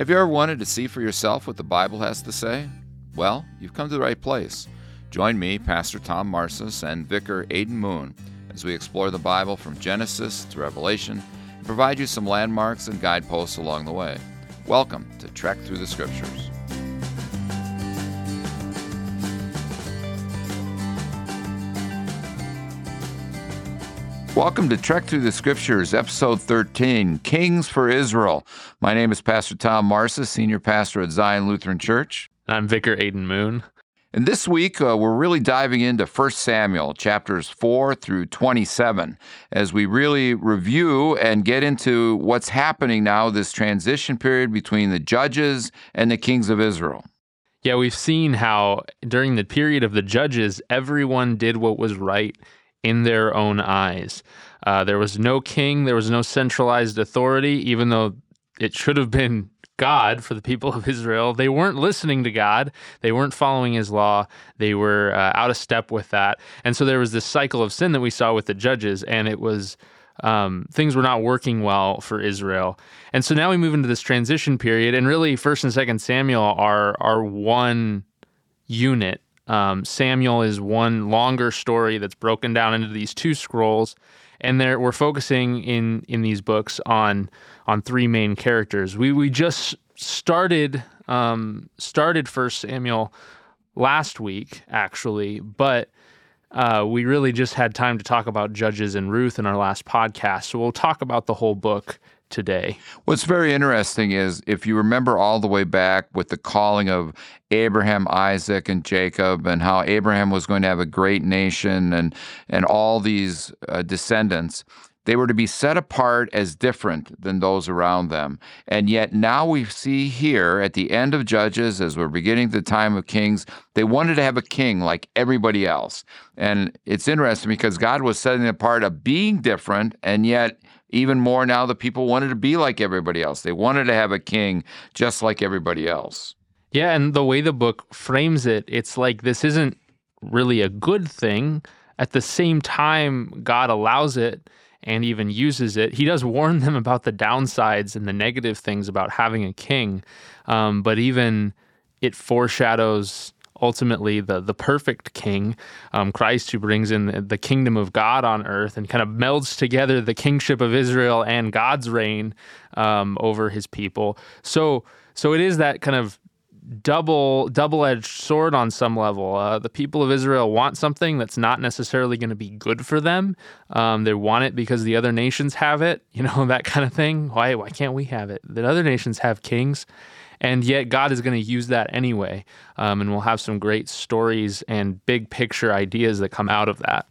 Have you ever wanted to see for yourself what the Bible has to say? Well, you've come to the right place. Join me, Pastor Tom Marsis, and Vicar Aidan Moon as we explore the Bible from Genesis to Revelation and provide you some landmarks and guideposts along the way. Welcome to Trek Through the Scriptures. Welcome to Trek Through the Scriptures, Episode 13 Kings for Israel. My name is Pastor Tom Marsa, Senior Pastor at Zion Lutheran Church. I'm Vicar Aidan Moon. And this week, uh, we're really diving into 1 Samuel, chapters 4 through 27, as we really review and get into what's happening now, this transition period between the judges and the kings of Israel. Yeah, we've seen how during the period of the judges, everyone did what was right in their own eyes. Uh, there was no king, there was no centralized authority, even though it should have been God for the people of Israel. They weren't listening to God. They weren't following his law. They were uh, out of step with that. And so there was this cycle of sin that we saw with the judges, and it was. Um, things were not working well for Israel, and so now we move into this transition period, and really, First and Second Samuel are are one unit um, Samuel is one longer story that's broken down into these two scrolls, and there we're focusing in in these books on on three main characters. We we just started um, started First Samuel last week actually, but uh, we really just had time to talk about Judges and Ruth in our last podcast. So we'll talk about the whole book today. What's very interesting is if you remember all the way back with the calling of Abraham, Isaac, and Jacob, and how Abraham was going to have a great nation and, and all these uh, descendants. They were to be set apart as different than those around them. And yet now we see here at the end of Judges, as we're beginning the time of Kings, they wanted to have a king like everybody else. And it's interesting because God was setting apart of being different, and yet even more now, the people wanted to be like everybody else. They wanted to have a king just like everybody else. Yeah, and the way the book frames it, it's like this isn't really a good thing. At the same time, God allows it and even uses it. He does warn them about the downsides and the negative things about having a king, um, but even it foreshadows ultimately the the perfect king, um, Christ, who brings in the, kingdom of God on earth and kind of melds together the kingship of Israel and God's reign um, over His people. So so it is that kind of double double edged sword on some level. Uh, the people of Israel want something that's not necessarily going to be good for them. Um, they want it because the other nations have it, you know that kind of thing. Why why can't we have it? The other nations have kings. And yet, God is going to use that anyway. Um, and we'll have some great stories and big picture ideas that come out of that.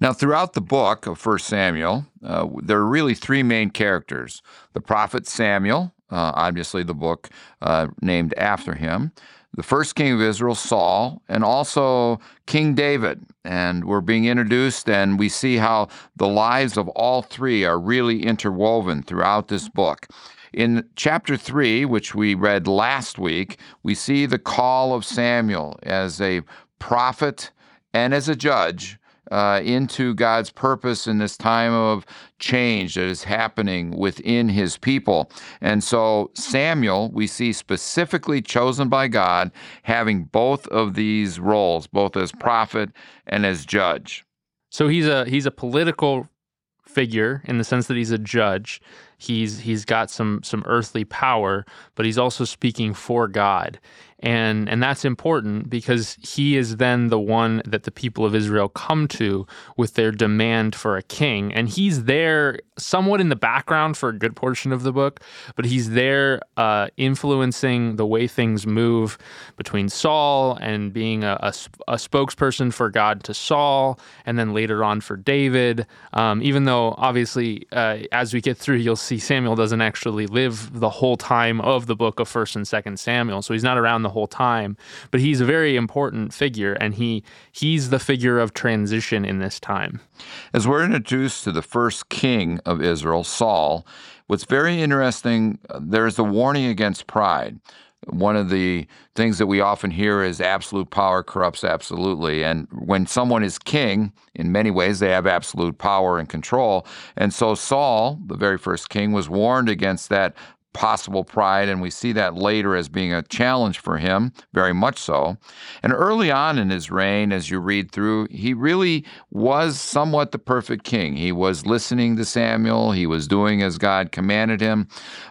Now, throughout the book of 1 Samuel, uh, there are really three main characters the prophet Samuel, uh, obviously, the book uh, named after him, the first king of Israel, Saul, and also King David. And we're being introduced, and we see how the lives of all three are really interwoven throughout this book. In chapter 3, which we read last week, we see the call of Samuel as a prophet and as a judge uh, into God's purpose in this time of change that is happening within his people. And so, Samuel, we see specifically chosen by God, having both of these roles, both as prophet and as judge. So he's a he's a political figure in the sense that he's a judge. He's he's got some some earthly power, but he's also speaking for God and and that's important because he is then the one that the people of Israel come to with their demand for a king. And he's there somewhat in the background for a good portion of the book but he's there uh, influencing the way things move between Saul and being a, a, a, spokesperson for God to Saul and then later on for David. Um, even though obviously uh, as we get through you'll see Samuel doesn't actually live the whole time of the book of first and second Samuel. So he's not around the whole time. But he's a very important figure, and he he's the figure of transition in this time. As we're introduced to the first king of Israel, Saul, what's very interesting, there's a warning against pride. One of the things that we often hear is absolute power corrupts absolutely. And when someone is king, in many ways, they have absolute power and control. And so Saul, the very first king, was warned against that possible pride, and we see that later as being a challenge for him, very much so. And early on in his reign, as you read through, he really was somewhat the perfect king. He was listening to Samuel, he was doing as God commanded him.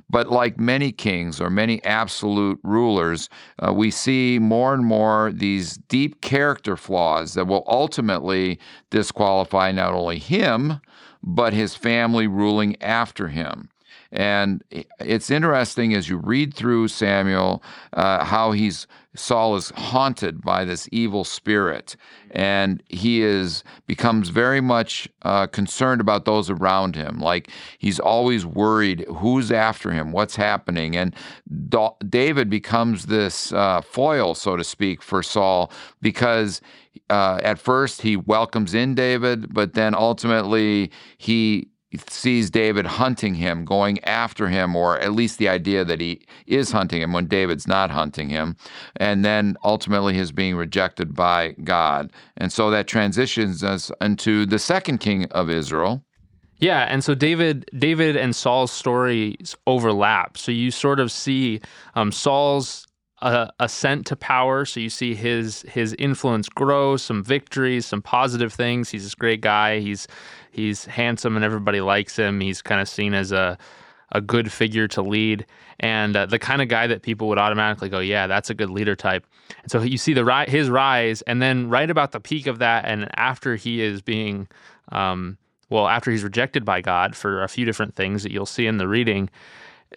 But like many kings or many absolute rulers, uh, we see more and more these deep character flaws that will ultimately disqualify not only him, but his family ruling after him. And it's interesting as you read through Samuel uh, how he's Saul is haunted by this evil spirit, and he is becomes very much uh, concerned about those around him. Like he's always worried who's after him, what's happening, and David becomes this uh, foil, so to speak, for Saul because uh, at first he welcomes in David, but then ultimately he sees David hunting him, going after him, or at least the idea that he is hunting him when David's not hunting him, and then ultimately his being rejected by God. And so that transitions us into the second king of Israel. Yeah, and so David, David and Saul's stories overlap. So you sort of see um, Saul's uh, ascent to power. So you see his his influence grow, some victories, some positive things. He's this great guy. He's he's handsome and everybody likes him. He's kind of seen as a a good figure to lead and uh, the kind of guy that people would automatically go, yeah, that's a good leader type. And so you see the ri- his rise, and then right about the peak of that, and after he is being, um, well, after he's rejected by God for a few different things that you'll see in the reading,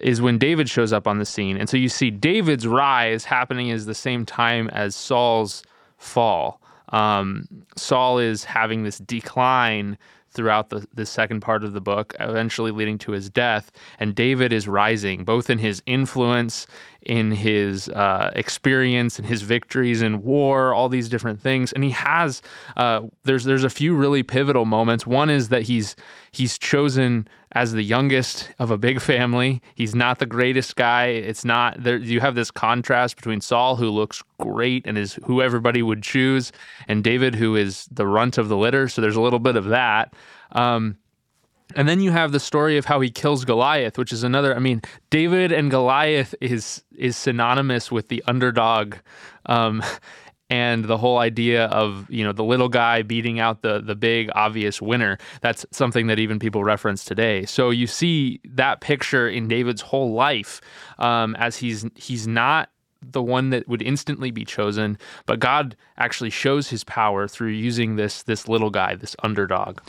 is when David shows up on the scene. And so you see David's rise happening is the same time as Saul's fall. Um, Saul is having this decline throughout the, the second part of the book, eventually leading to his death. And David is rising, both in his influence, in his uh, experience, and his victories in war, all these different things. And he has uh, there's there's a few really pivotal moments. One is that he's he's chosen as the youngest of a big family. He's not the greatest guy. It's not there. You have this contrast between Saul, who looks great and is who everybody would choose, and David, who is the runt of the litter. So there's a little bit of that. Um, and then you have the story of how he kills Goliath, which is another. I mean, David and Goliath is is synonymous with the underdog. Um, and the whole idea of you know the little guy beating out the the big obvious winner that's something that even people reference today so you see that picture in david's whole life um, as he's he's not the one that would instantly be chosen, but God actually shows his power through using this this little guy, this underdog.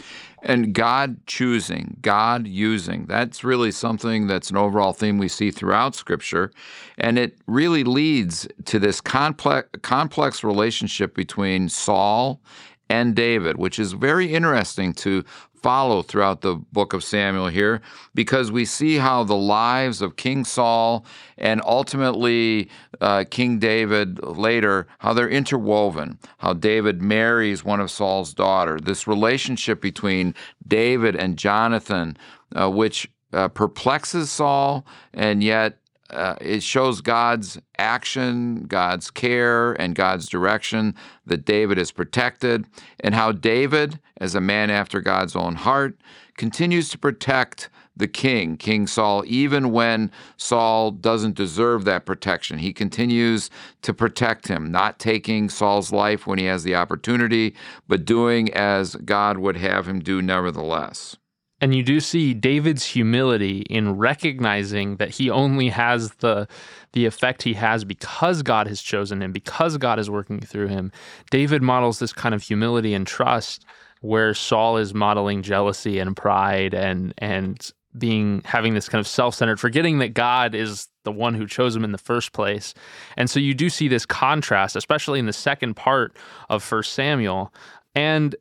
And God choosing, God using. That's really something that's an overall theme we see throughout scripture, and it really leads to this complex complex relationship between Saul and David, which is very interesting to follow throughout the book of Samuel here because we see how the lives of King Saul and ultimately uh, King David later, how they're interwoven, how David marries one of Saul's daughter, this relationship between David and Jonathan, uh, which uh, perplexes Saul and yet uh, it shows God's action, God's care, and God's direction that David is protected, and how David, as a man after God's own heart, continues to protect the king, King Saul, even when Saul doesn't deserve that protection. He continues to protect him, not taking Saul's life when he has the opportunity, but doing as God would have him do nevertheless. And you do see David's humility in recognizing that he only has the the effect he has because God has chosen him, because God is working through him. David models this kind of humility and trust where Saul is modeling jealousy and pride and and being having this kind of self-centered forgetting that God is the one who chose him in the first place. And so you do see this contrast especially in the second part of First Samuel. And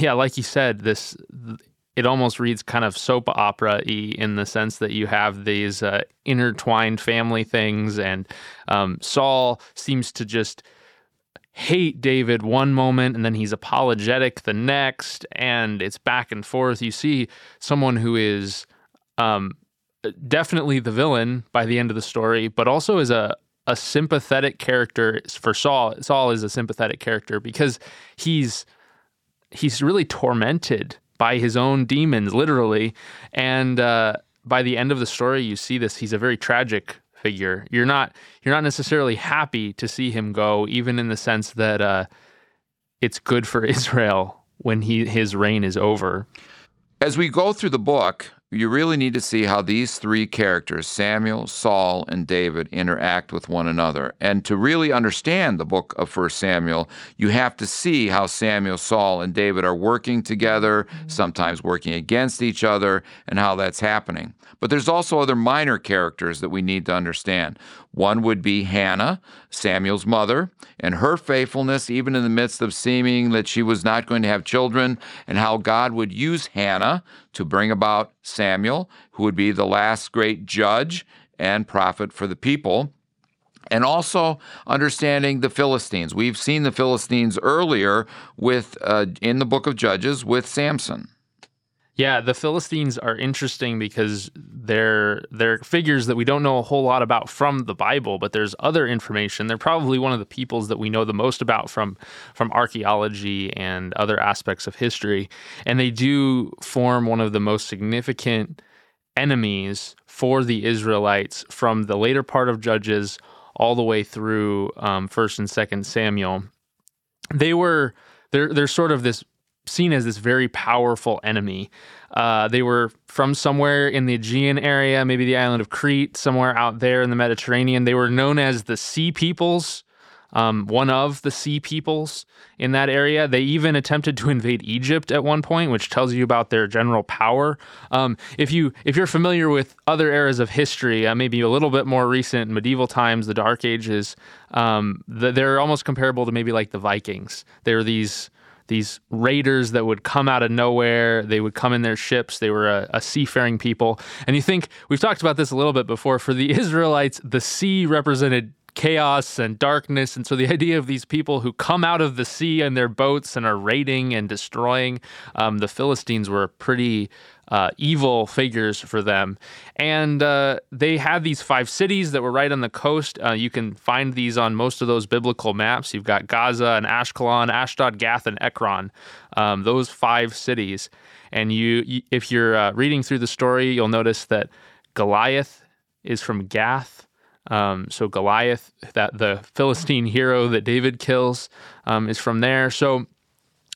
yeah, like you said, this it almost reads kind of soap opera y in the sense that you have these uh, intertwined family things, and um, Saul seems to just hate David one moment and then he's apologetic the next, and it's back and forth. You see someone who is um, definitely the villain by the end of the story, but also is a a sympathetic character for Saul. Saul is a sympathetic character because he's he's really tormented by his own demons, literally. And uh, by the end of the story, you see this. He's a very tragic figure. You're not you're not necessarily happy to see him go, even in the sense that uh, it's good for Israel when he his reign is over. As we go through the book, you really need to see how these three characters, Samuel, Saul, and David, interact with one another. And to really understand the book of 1 Samuel, you have to see how Samuel, Saul, and David are working together, mm-hmm. sometimes working against each other, and how that's happening. But there's also other minor characters that we need to understand. One would be Hannah, Samuel's mother, and her faithfulness, even in the midst of seeming that she was not going to have children, and how God would use Hannah to bring about Samuel, who would be the last great judge and prophet for the people. And also understanding the Philistines. We've seen the Philistines earlier with uh, in the book of Judges with Samson. Yeah, the Philistines are interesting because they're they're figures that we don't know a whole lot about from the Bible, but there's other information. They're probably one of the peoples that we know the most about from from archaeology and other aspects of history, and they do form one of the most significant enemies for the Israelites from the later part of Judges all the way through um, First and Second Samuel. They were they're they're sort of this seen as this very powerful enemy. Uh, they were from somewhere in the Aegean area, maybe the island of Crete, somewhere out there in the Mediterranean. They were known as the Sea Peoples, um, one of the Sea Peoples in that area. They even attempted to invade Egypt at one point, which tells you about their general power. Um, if you if you're familiar with other eras of history, uh, maybe a little bit more recent, medieval times, the Dark Ages, um, the, they're almost comparable to maybe like the Vikings. They're these these raiders that would come out of nowhere. They would come in their ships. They were a, a, seafaring people. And you think, we've talked about this a little bit before, for the Israelites, the sea represented chaos and darkness. And so the idea of these people who come out of the sea in their boats and are raiding and destroying um, the Philistines were pretty uh, evil figures for them. And uh, they had these five cities that were right on the coast. Uh, you can find these on most of those biblical maps. You've got Gaza and Ashkelon, Ashdod, Gath, and Ekron. Um, those five cities. And you, if you're uh, reading through the story, you'll notice that Goliath is from Gath. Um, so Goliath, that the Philistine hero that David kills, um, is from there. So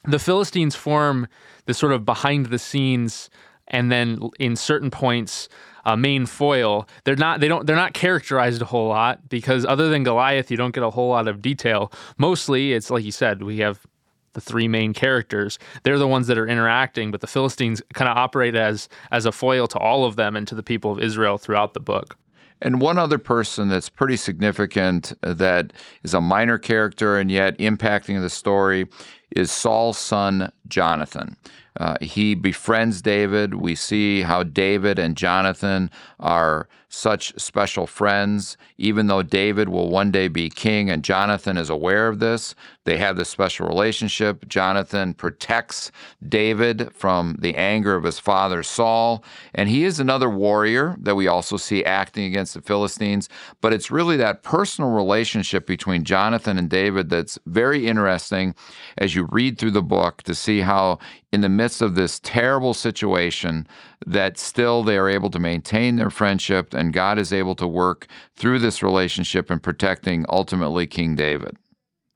the Philistines form this sort of behind the scenes and then in certain points uh, main foil. They're not they don't they're not characterized a whole lot because other than goliath you don't get a whole lot of detail. Mostly it's like you said we have the three main characters. They're the ones that are interacting but the philistines kind of operate as as a foil to all of them and to the people of israel throughout the book and one other person that's pretty significant uh, that is a minor character and yet impacting the story is Saul's son, Jonathan. Uh, he befriends David. We see how David and Jonathan are such special friends. Even though David will one day be king and Jonathan is aware of this, they have this special relationship. Jonathan protects David from the anger of his father Saul. And he is another warrior that we also see acting against the Philistines. But it's really that personal relationship between Jonathan and David that's very interesting as you read through the book to see how, in the midst of this terrible situation, that still they are able to maintain their friendship and God is able to work through this relationship in protecting ultimately King David.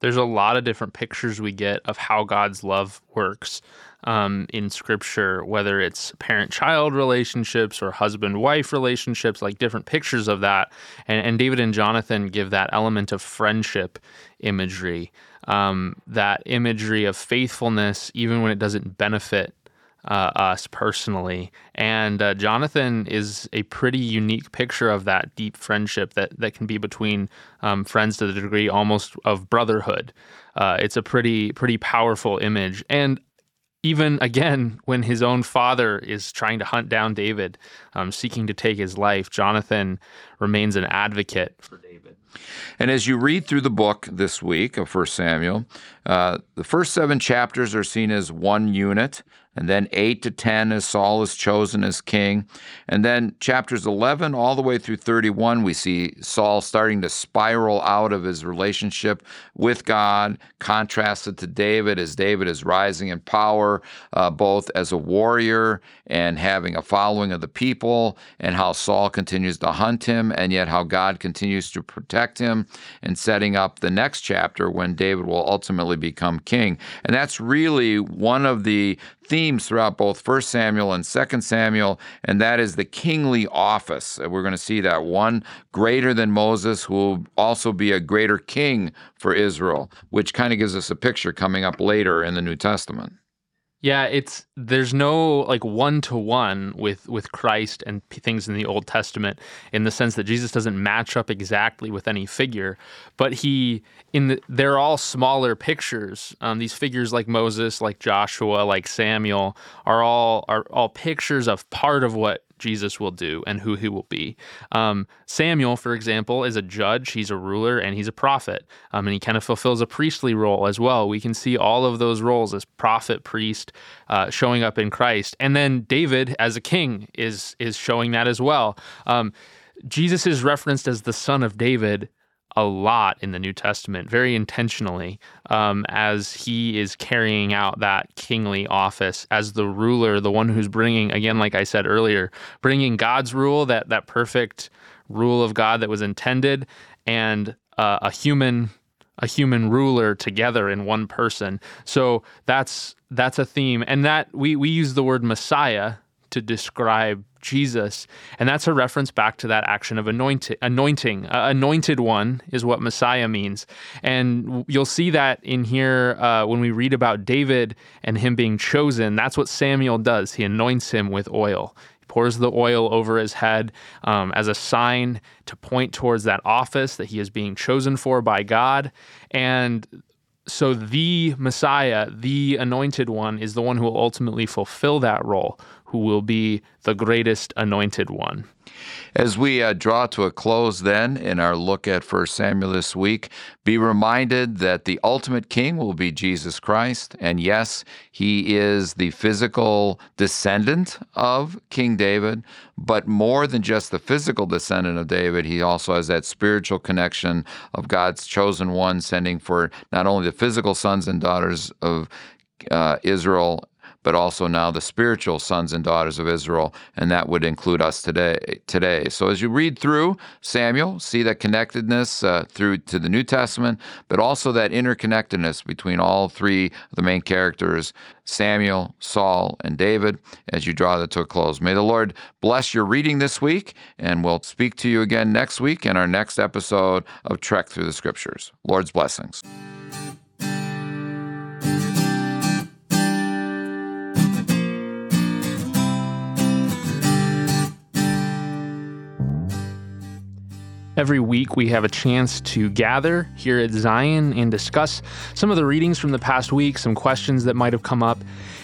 There's a lot of different pictures we get of how God's love works um, in Scripture, whether it's parent child relationships or husband wife relationships, like different pictures of that. And, and, David and Jonathan give that element of friendship imagery, um, that imagery of faithfulness, even when it doesn't benefit uh, us personally. And uh, Jonathan is a pretty unique picture of that deep friendship that, that can be between um, friends to the degree almost of brotherhood. Uh, it's a pretty pretty powerful image. And even again, when his own father is trying to hunt down David, um, seeking to take his life, Jonathan remains an advocate for David. And as you read through the book this week of 1 Samuel, uh, the first seven chapters are seen as one unit. And then 8 to 10 as Saul is chosen as king. And then chapters 11 all the way through 31, we see Saul starting to spiral out of his relationship with God, contrasted to David as David is rising in power, uh, both as a warrior and having a following of the people, and how Saul continues to hunt him, and yet how God continues to protect him, and setting up the next chapter when David will ultimately become king. And that's really one of the themes throughout both 1 Samuel and 2 Samuel, and that is the kingly office. We're going to see that one greater than Moses, who will also be a greater king for Israel, which kind of gives us a picture coming up later in the New Testament. Yeah, it's there's no like one to one with with Christ and p- things in the Old Testament in the sense that Jesus doesn't match up exactly with any figure, but he in the, they're all smaller pictures. Um, these figures like Moses, like Joshua, like Samuel are all are all pictures of part of what Jesus will do and who he will be. Um, Samuel, for example, is a judge, he's a ruler, and he's a prophet. Um, and he kind of fulfills a priestly role as well. We can see all of those roles as prophet, priest, uh, showing up in Christ. And then David, as a king, is, is showing that as well. Um, Jesus is referenced as the son of David a lot in the New Testament, very intentionally, um, as he is carrying out that kingly office as the ruler, the one who's bringing, again, like I said earlier, bringing God's rule, that that perfect rule of God that was intended, and uh, a human a human ruler together in one person. So that's that's a theme, and that we we use the word Messiah to describe Jesus. And that's a reference back to that action of anointing. anointing. Uh, anointed one is what Messiah means. And you'll see that in here uh, when we read about David and him being chosen. That's what Samuel does. He anoints him with oil. He pours the oil over his head um, as a sign to point towards that office that he is being chosen for by God. And so the Messiah, the anointed one, is the one who will ultimately fulfill that role, who will be the greatest anointed one. As we uh, draw to a close, then, in our look at 1 Samuel this week, be reminded that the ultimate king will be Jesus Christ. And yes, he is the physical descendant of King David, but more than just the physical descendant of David, he also has that spiritual connection of God's chosen one, sending for not only the physical sons and daughters of uh, Israel but also now the spiritual sons and daughters of Israel, and that would include us today. Today, so as you read through Samuel, see that connectedness uh, through to the New Testament, but also that interconnectedness between all three of the main characters: Samuel, Saul, and David. As you draw that to a close, may the Lord bless your reading this week, and we'll speak to you again next week in our next episode of Trek Through the Scriptures. Lord's blessings. Every week, we have a chance to gather here at Zion and discuss some of the readings from the past week, some questions that might have come up.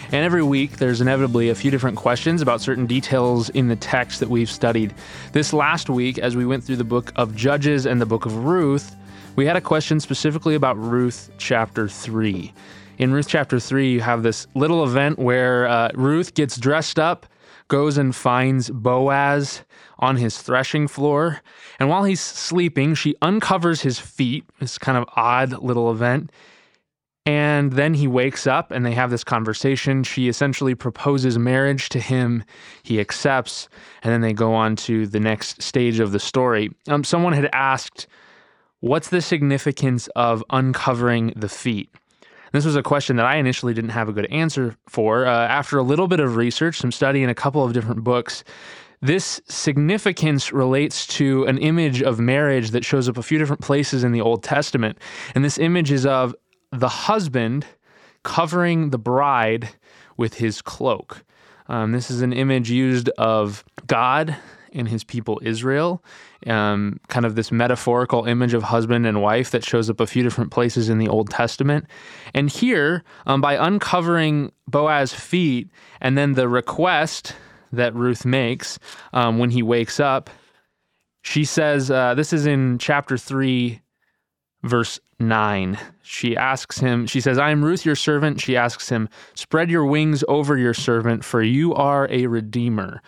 And every week, there's inevitably a few different questions about certain details in the text that we've studied. This last week, as we went through the book of Judges and the book of Ruth, we had a question specifically about Ruth chapter 3. In Ruth chapter 3, you have this little event where uh, Ruth gets dressed up, goes and finds Boaz on his threshing floor. And while he's sleeping, she uncovers his feet, this kind of odd little event. And then he wakes up and they have this conversation. She essentially proposes marriage to him. He accepts. And then they go on to the next stage of the story. Um, someone had asked, What's the significance of uncovering the feet? This was a question that I initially didn't have a good answer for. Uh, after a little bit of research, some study in a couple of different books, this significance relates to an image of marriage that shows up a few different places in the Old Testament. And this image is of the husband covering the bride with his cloak. Um, this is an image used of God and his people Israel, um, kind of this metaphorical image of husband and wife that shows up a few different places in the Old Testament. And here, um, by uncovering Boaz's feet and then the request that Ruth makes um, when he wakes up. She says, uh, this is in chapter 3, verse 9. She asks him, she says, I am Ruth, your servant. She asks him, Spread your wings over your servant, for you are a redeemer.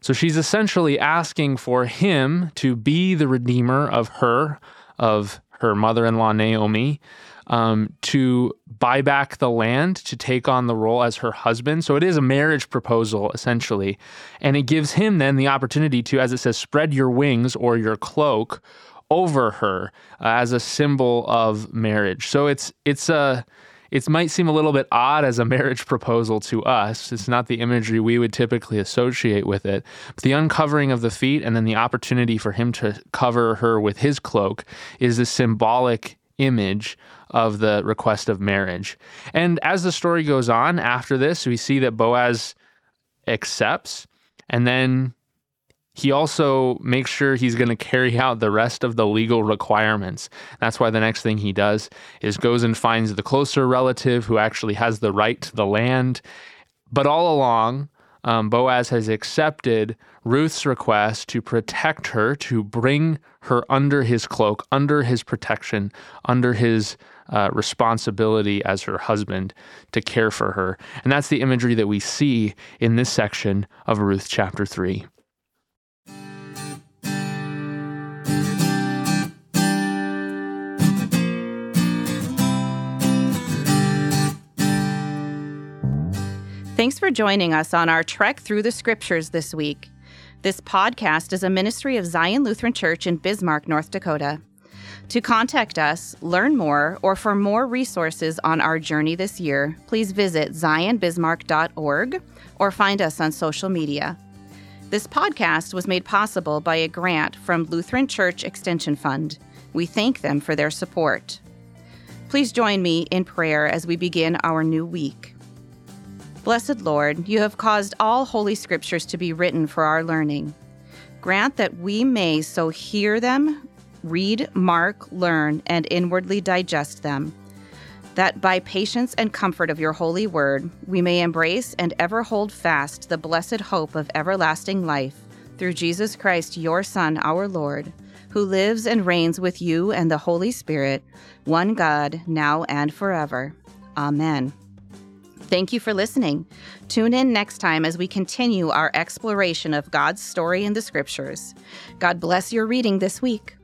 So she's essentially asking for him to be the redeemer of her, of her mother in law, Naomi, um, to buy back the land, to take on the role as her husband. So it is a marriage proposal, essentially. And it gives him then the opportunity to, as it says, spread your wings or your cloak over her uh, as a symbol of marriage. So it's it's a it might seem a little bit odd as a marriage proposal to us. It's not the imagery we would typically associate with it. But the uncovering of the feet and then the opportunity for him to cover her with his cloak is a symbolic image of the request of marriage. And as the story goes on after this, we see that Boaz accepts and then he also makes sure he's going to carry out the rest of the legal requirements. That's why the next thing he does is goes and finds the closer relative who actually has the right to the land. But all along, um, Boaz has accepted Ruth's request to protect her, to bring her under his cloak, under his protection, under his uh, responsibility as her husband to care for her. And that's the imagery that we see in this section of Ruth chapter 3. Thanks for joining us on our trek through the scriptures this week. This podcast is a ministry of Zion Lutheran Church in Bismarck, North Dakota. To contact us, learn more, or for more resources on our journey this year, please visit zionbismarck.org or find us on social media. This podcast was made possible by a grant from Lutheran Church Extension Fund. We thank them for their support. Please join me in prayer as we begin our new week. Blessed Lord, you have caused all holy scriptures to be written for our learning. Grant that we may so hear them, read, mark, learn, and inwardly digest them, that by patience and comfort of your holy word we may embrace and ever hold fast the blessed hope of everlasting life through Jesus Christ, your Son, our Lord, who lives and reigns with you and the Holy Spirit, one God, now and forever. Amen. Thank you for listening. Tune in next time as we continue our exploration of God's story in the scriptures. God bless your reading this week.